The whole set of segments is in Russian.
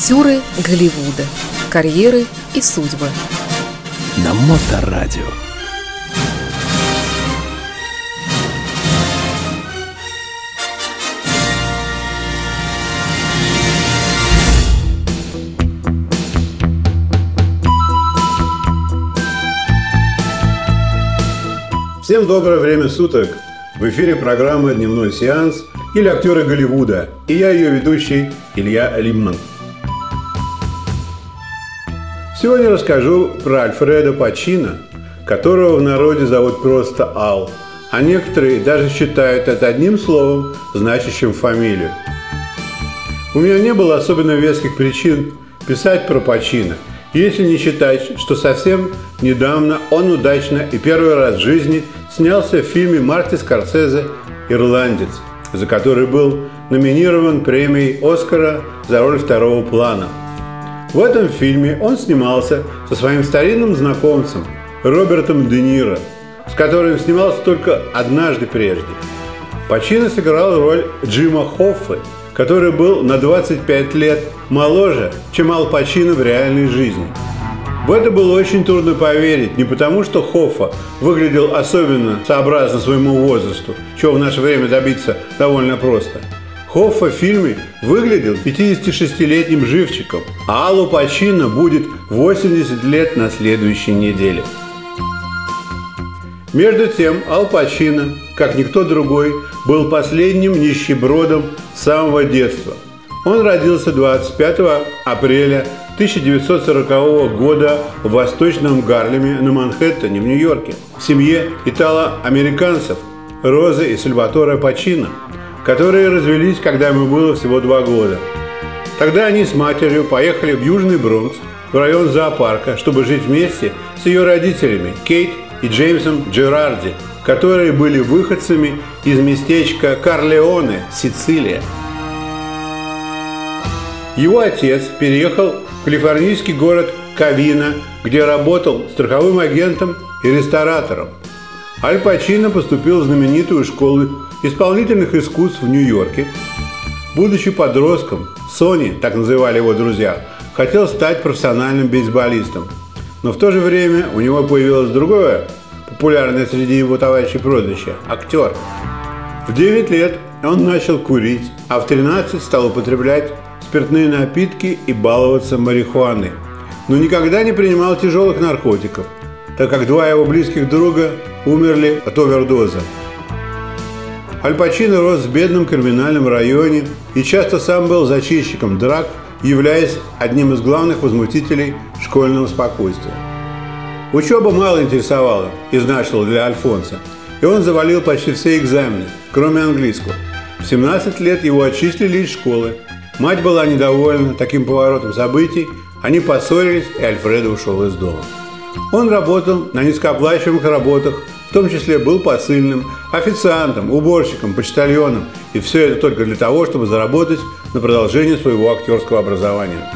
Актеры Голливуда. Карьеры и судьбы. На Моторадио. Всем доброе время суток! В эфире программа «Дневной сеанс» или «Актеры Голливуда» и я ее ведущий Илья Лимман. Сегодня расскажу про Альфреда Пачино, которого в народе зовут просто Ал, а некоторые даже считают это одним словом, значащим фамилию. У меня не было особенно веских причин писать про Пачино – если не считать, что совсем недавно он удачно и первый раз в жизни снялся в фильме Марти Скорсезе «Ирландец», за который был номинирован премией «Оскара» за роль второго плана. В этом фильме он снимался со своим старинным знакомцем Робертом Де Ниро, с которым снимался только однажды прежде. Пачино сыграл роль Джима Хоффы – который был на 25 лет моложе, чем Ал Пачино в реальной жизни. В это было очень трудно поверить, не потому что Хоффа выглядел особенно сообразно своему возрасту, чего в наше время добиться довольно просто. Хоффа в фильме выглядел 56-летним живчиком, а Аллу Пачино будет 80 лет на следующей неделе. Между тем, Ал Пачино, как никто другой, был последним нищебродом с самого детства. Он родился 25 апреля 1940 года в Восточном Гарлеме на Манхэттене в Нью-Йорке в семье итало-американцев Розы и Сальватора Пачино, которые развелись, когда ему было всего два года. Тогда они с матерью поехали в Южный Бронкс, в район зоопарка, чтобы жить вместе с ее родителями Кейт и Джеймсом Джерарди, которые были выходцами из местечка Карлеоне, Сицилия. Его отец переехал в калифорнийский город Кавина, где работал страховым агентом и ресторатором. Аль Пачино поступил в знаменитую школу исполнительных искусств в Нью-Йорке. Будучи подростком, Сони, так называли его друзья, хотел стать профессиональным бейсболистом – но в то же время у него появилось другое, популярное среди его товарищей прозвище – актер. В 9 лет он начал курить, а в 13 стал употреблять спиртные напитки и баловаться марихуаной. Но никогда не принимал тяжелых наркотиков, так как два его близких друга умерли от овердоза. Аль Пачино рос в бедном криминальном районе и часто сам был зачинщиком драк являясь одним из главных возмутителей школьного спокойствия. Учеба мало интересовала и значила для Альфонса, и он завалил почти все экзамены, кроме английского. В 17 лет его отчислили из школы. Мать была недовольна таким поворотом событий, они поссорились, и Альфредо ушел из дома. Он работал на низкооплачиваемых работах, в том числе был посыльным, официантом, уборщиком, почтальоном, и все это только для того, чтобы заработать на продолжение своего актерского образования.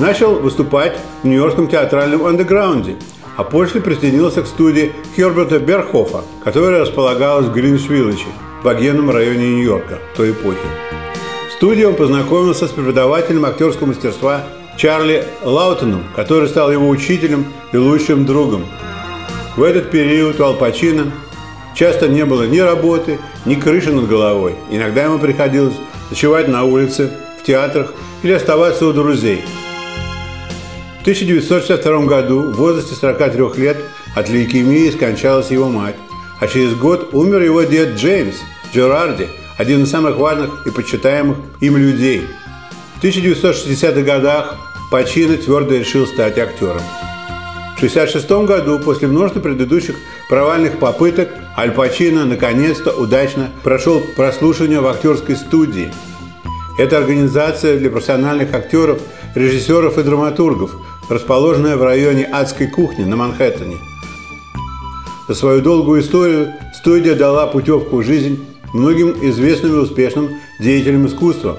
Начал выступать в Нью-Йоркском театральном андеграунде, а после присоединился к студии Херберта Берхофа, которая располагалась в Гринвич-Виллидже, в военном районе Нью-Йорка той эпохи. В студии он познакомился с преподавателем актерского мастерства Чарли Лаутоном, который стал его учителем и лучшим другом. В этот период у Ал Пачино часто не было ни работы, ни крыши над головой. Иногда ему приходилось ночевать на улице, в театрах или оставаться у друзей. В 1962 году в возрасте 43 лет от лейкемии скончалась его мать, а через год умер его дед Джеймс Джерарди, один из самых важных и почитаемых им людей. В 1960-х годах Пачино твердо решил стать актером. В 1966 году, после множества предыдущих провальных попыток, Аль Пачино наконец-то удачно прошел прослушивание в актерской студии. Это организация для профессиональных актеров, режиссеров и драматургов, расположенная в районе Адской кухни на Манхэттене. За свою долгую историю студия дала путевку в жизнь многим известным и успешным деятелям искусства.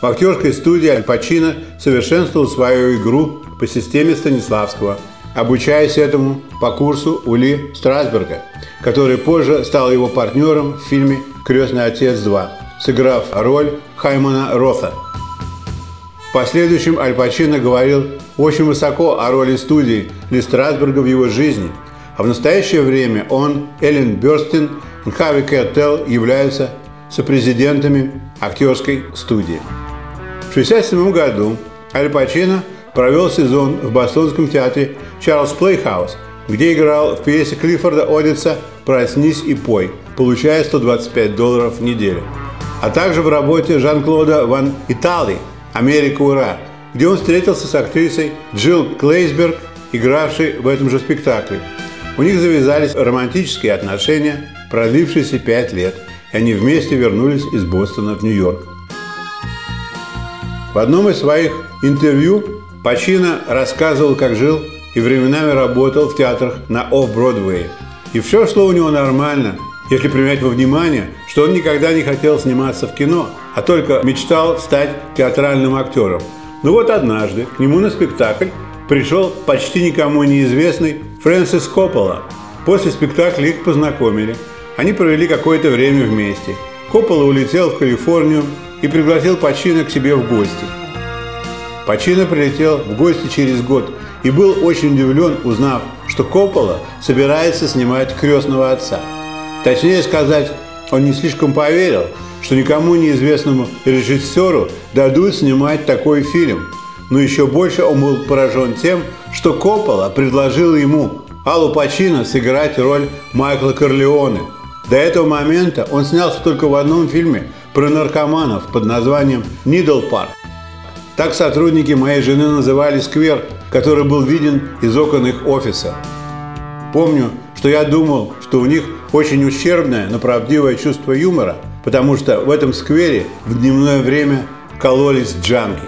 В актерской студии Аль Пачино совершенствовал свою игру по системе Станиславского – обучаясь этому по курсу у Ли Страсберга, который позже стал его партнером в фильме «Крестный отец 2», сыграв роль Хаймана Рота. В последующем Аль Пачино говорил очень высоко о роли студии Ли Страсберга в его жизни, а в настоящее время он, Эллен Бёрстин и Харви Кейтель являются сопрезидентами актерской студии. В 1967 году Аль Пачино провел сезон в бостонском театре Чарльз Плейхаус, где играл в пьесе Клиффорда Одица «Проснись и пой», получая 125 долларов в неделю. А также в работе Жан-Клода Ван Итали «Америка, ура!», где он встретился с актрисой Джилл Клейсберг, игравшей в этом же спектакле. У них завязались романтические отношения, продлившиеся пять лет, и они вместе вернулись из Бостона в Нью-Йорк. В одном из своих интервью Пачино рассказывал, как жил и временами работал в театрах на Офф-Бродвее. И все шло у него нормально, если принять во внимание, что он никогда не хотел сниматься в кино, а только мечтал стать театральным актером. Но вот однажды к нему на спектакль пришел почти никому неизвестный Фрэнсис Коппола. После спектакля их познакомили. Они провели какое-то время вместе. Коппола улетел в Калифорнию и пригласил Пачино к себе в гости. Пачино прилетел в гости через год и был очень удивлен, узнав, что Коппола собирается снимать «Крестного отца». Точнее сказать, он не слишком поверил, что никому неизвестному режиссеру дадут снимать такой фильм. Но еще больше он был поражен тем, что Коппола предложил ему, Аллу Пачино, сыграть роль Майкла Корлеоне. До этого момента он снялся только в одном фильме про наркоманов под названием «Нидл Парк». Так сотрудники моей жены называли сквер, который был виден из окон их офиса. Помню, что я думал, что у них очень ущербное, но правдивое чувство юмора, потому что в этом сквере в дневное время кололись джанки.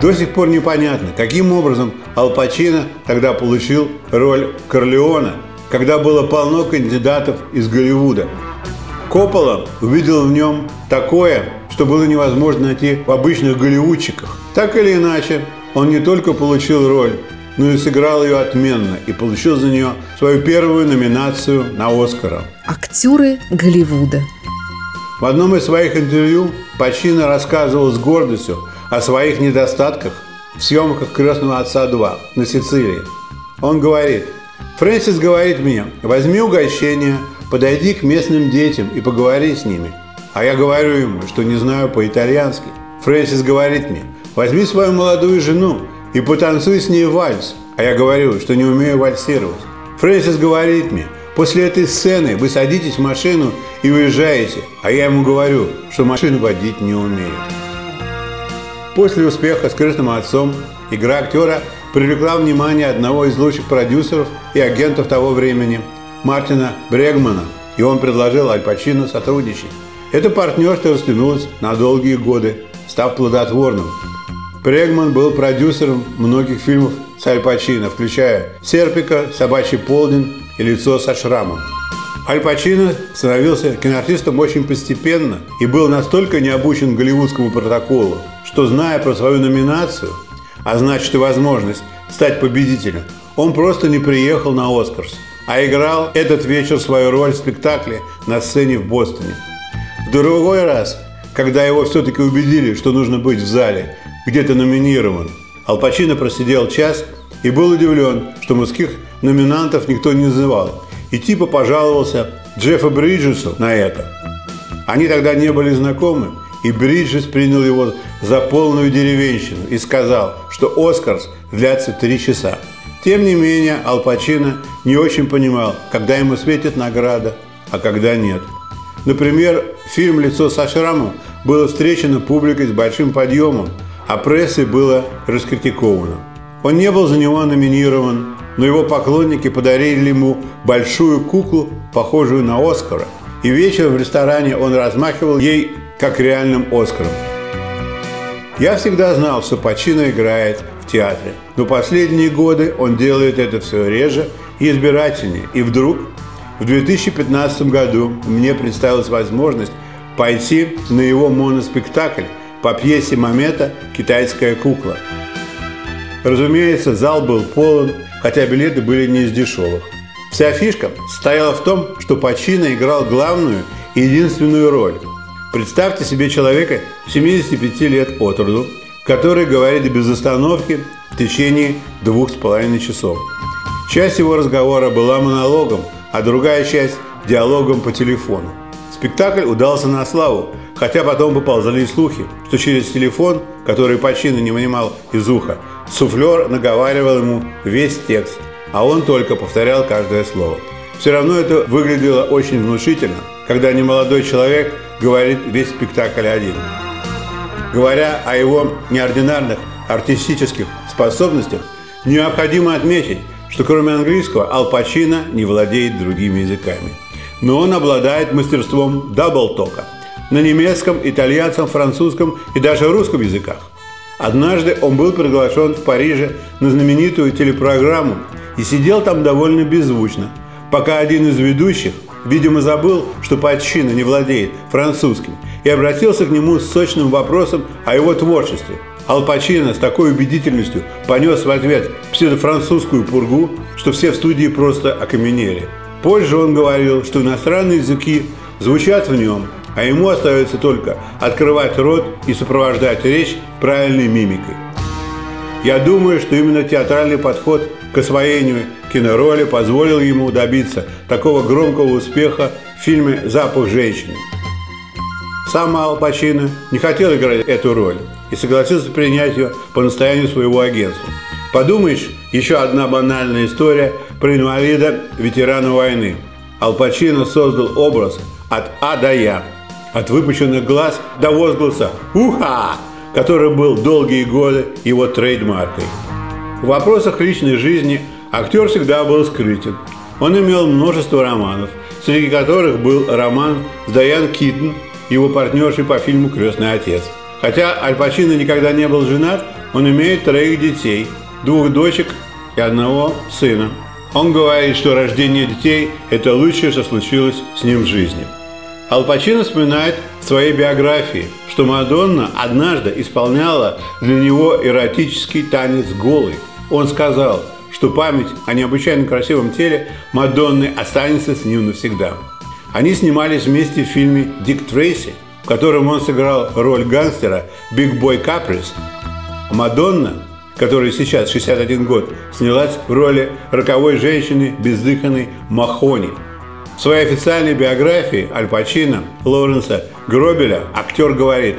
До сих пор непонятно, каким образом Ал Пачино тогда получил роль Корлеона, когда было полно кандидатов из Голливуда. Коппола увидел в нем такое, что было невозможно найти в обычных голливудчиках. Так или иначе, он не только получил роль, но и сыграл ее отменно и получил за нее свою первую номинацию на Оскара. Актеры Голливуда. В одном из своих интервью Пачино рассказывал с гордостью о своих недостатках в съемках «Крестного отца 2» на Сицилии. Он говорит, «Фрэнсис говорит мне, возьми угощение, подойди к местным детям и поговори с ними. А я говорю ему, что не знаю по-итальянски. Фрэнсис говорит мне, возьми свою молодую жену и потанцуй с ней вальс. А я говорю, что не умею вальсировать. Фрэнсис говорит мне, после этой сцены вы садитесь в машину и уезжаете. А я ему говорю, что машину водить не умею. После успеха с «Крестным отцом» игра актера привлекла внимание одного из лучших продюсеров и агентов того времени, Мартина Брегмана, и он предложил Аль Пачино сотрудничать. Это партнерство растянулось на долгие годы, став плодотворным. Прегман был продюсером многих фильмов с Аль Пачино, включая «Серпика», «Собачий полдень» и «Лицо со шрамом». Аль Пачино становился киноартистом очень постепенно и был настолько не обучен голливудскому протоколу, что, зная про свою номинацию, а значит и возможность стать победителем, он просто не приехал на «Оскарс», а играл этот вечер свою роль в спектакле на сцене в Бостоне – другой раз, когда его все-таки убедили, что нужно быть в зале, где-то номинирован, Алпачино просидел час и был удивлен, что мужских номинантов никто не называл. И типа пожаловался Джеффа Бриджесу на это. Они тогда не были знакомы, и Бриджес принял его за полную деревенщину и сказал, что «Оскарс» длятся три часа. Тем не менее, Алпачино не очень понимал, когда ему светит награда, а когда нет – Например, фильм «Лицо со шрамом» было встречено публикой с большим подъемом, а прессой было раскритиковано. Он не был за него номинирован, но его поклонники подарили ему большую куклу, похожую на Оскара, и вечером в ресторане он размахивал ей как реальным Оскаром. Я всегда знал, что Пачино играет в театре, но последние годы он делает это все реже и избирательнее, и вдруг в 2015 году мне представилась возможность пойти на его моноспектакль по пьесе Мамета «Китайская кукла». Разумеется, зал был полон, хотя билеты были не из дешевых. Вся фишка стояла в том, что Пачино играл главную и единственную роль. Представьте себе человека 75 лет от роду, который говорит без остановки в течение двух с половиной часов. Часть его разговора была монологом, а другая часть – диалогом по телефону. Спектакль удался на славу, хотя потом поползали слухи, что через телефон, который Пачино не вынимал из уха, суфлер наговаривал ему весь текст, а он только повторял каждое слово. Все равно это выглядело очень внушительно, когда немолодой человек говорит весь спектакль один. Говоря о его неординарных артистических способностях, необходимо отметить, что кроме английского Ал не владеет другими языками. Но он обладает мастерством даблтока на немецком, итальянском, французском и даже русском языках. Однажды он был приглашен в Париже на знаменитую телепрограмму и сидел там довольно беззвучно, пока один из ведущих, видимо, забыл, что Пачино не владеет французским, и обратился к нему с сочным вопросом о его творчестве – Ал с такой убедительностью понес в ответ псевдофранцузскую пургу, что все в студии просто окаменели. Позже он говорил, что иностранные языки звучат в нем, а ему остается только открывать рот и сопровождать речь правильной мимикой. Я думаю, что именно театральный подход к освоению кинороли позволил ему добиться такого громкого успеха в фильме «Запах женщины». Сам Ал Пачино не хотел играть эту роль и согласился принять ее по настоянию своего агентства. Подумаешь, еще одна банальная история про инвалида, ветерана войны. Ал Пачино создал образ от А до Я, от выпущенных глаз до возгласа «Уха!», который был долгие годы его трейдмаркой. В вопросах личной жизни актер всегда был скрытен. Он имел множество романов, среди которых был роман с Дайан Китон, его партнершей по фильму «Крестный отец». Хотя Аль Пачино никогда не был женат, он имеет троих детей, двух дочек и одного сына. Он говорит, что рождение детей – это лучшее, что случилось с ним в жизни. Ал Пачино вспоминает в своей биографии, что Мадонна однажды исполняла для него эротический танец голый. Он сказал, что память о необычайно красивом теле Мадонны останется с ним навсегда. Они снимались вместе в фильме «Дик Трейси», в котором он сыграл роль гангстера Биг Бой Каприс. Мадонна, которая сейчас 61 год, снялась в роли роковой женщины бездыханной Махони. В своей официальной биографии Аль Пачино Лоуренса Гробеля актер говорит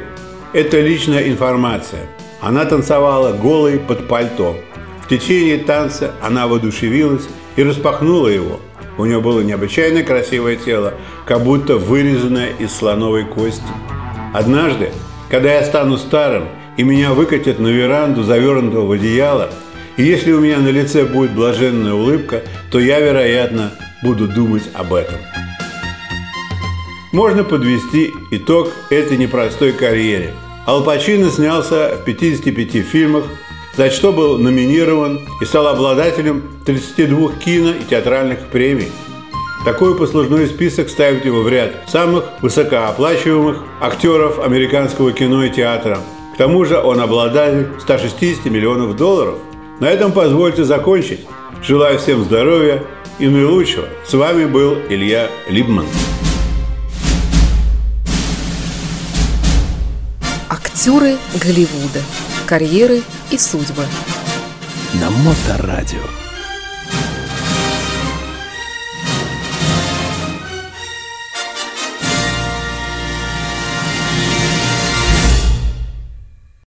«Это личная информация. Она танцевала голой под пальто. В течение танца она воодушевилась и распахнула его – у нее было необычайно красивое тело, как будто вырезанное из слоновой кости. Однажды, когда я стану старым, и меня выкатят на веранду, завернутого в одеяло, и если у меня на лице будет блаженная улыбка, то я, вероятно, буду думать об этом. Можно подвести итог этой непростой карьере. Ал Пачино снялся в 55 фильмах, за что был номинирован и стал обладателем 32 кино и театральных премий. Такой послужной список ставит его в ряд самых высокооплачиваемых актеров американского кино и театра. К тому же он обладатель 160 миллионов долларов. На этом позвольте закончить. Желаю всем здоровья и наилучшего. С вами был Илья Либман. Актеры Голливуда карьеры и судьбы. На Моторадио.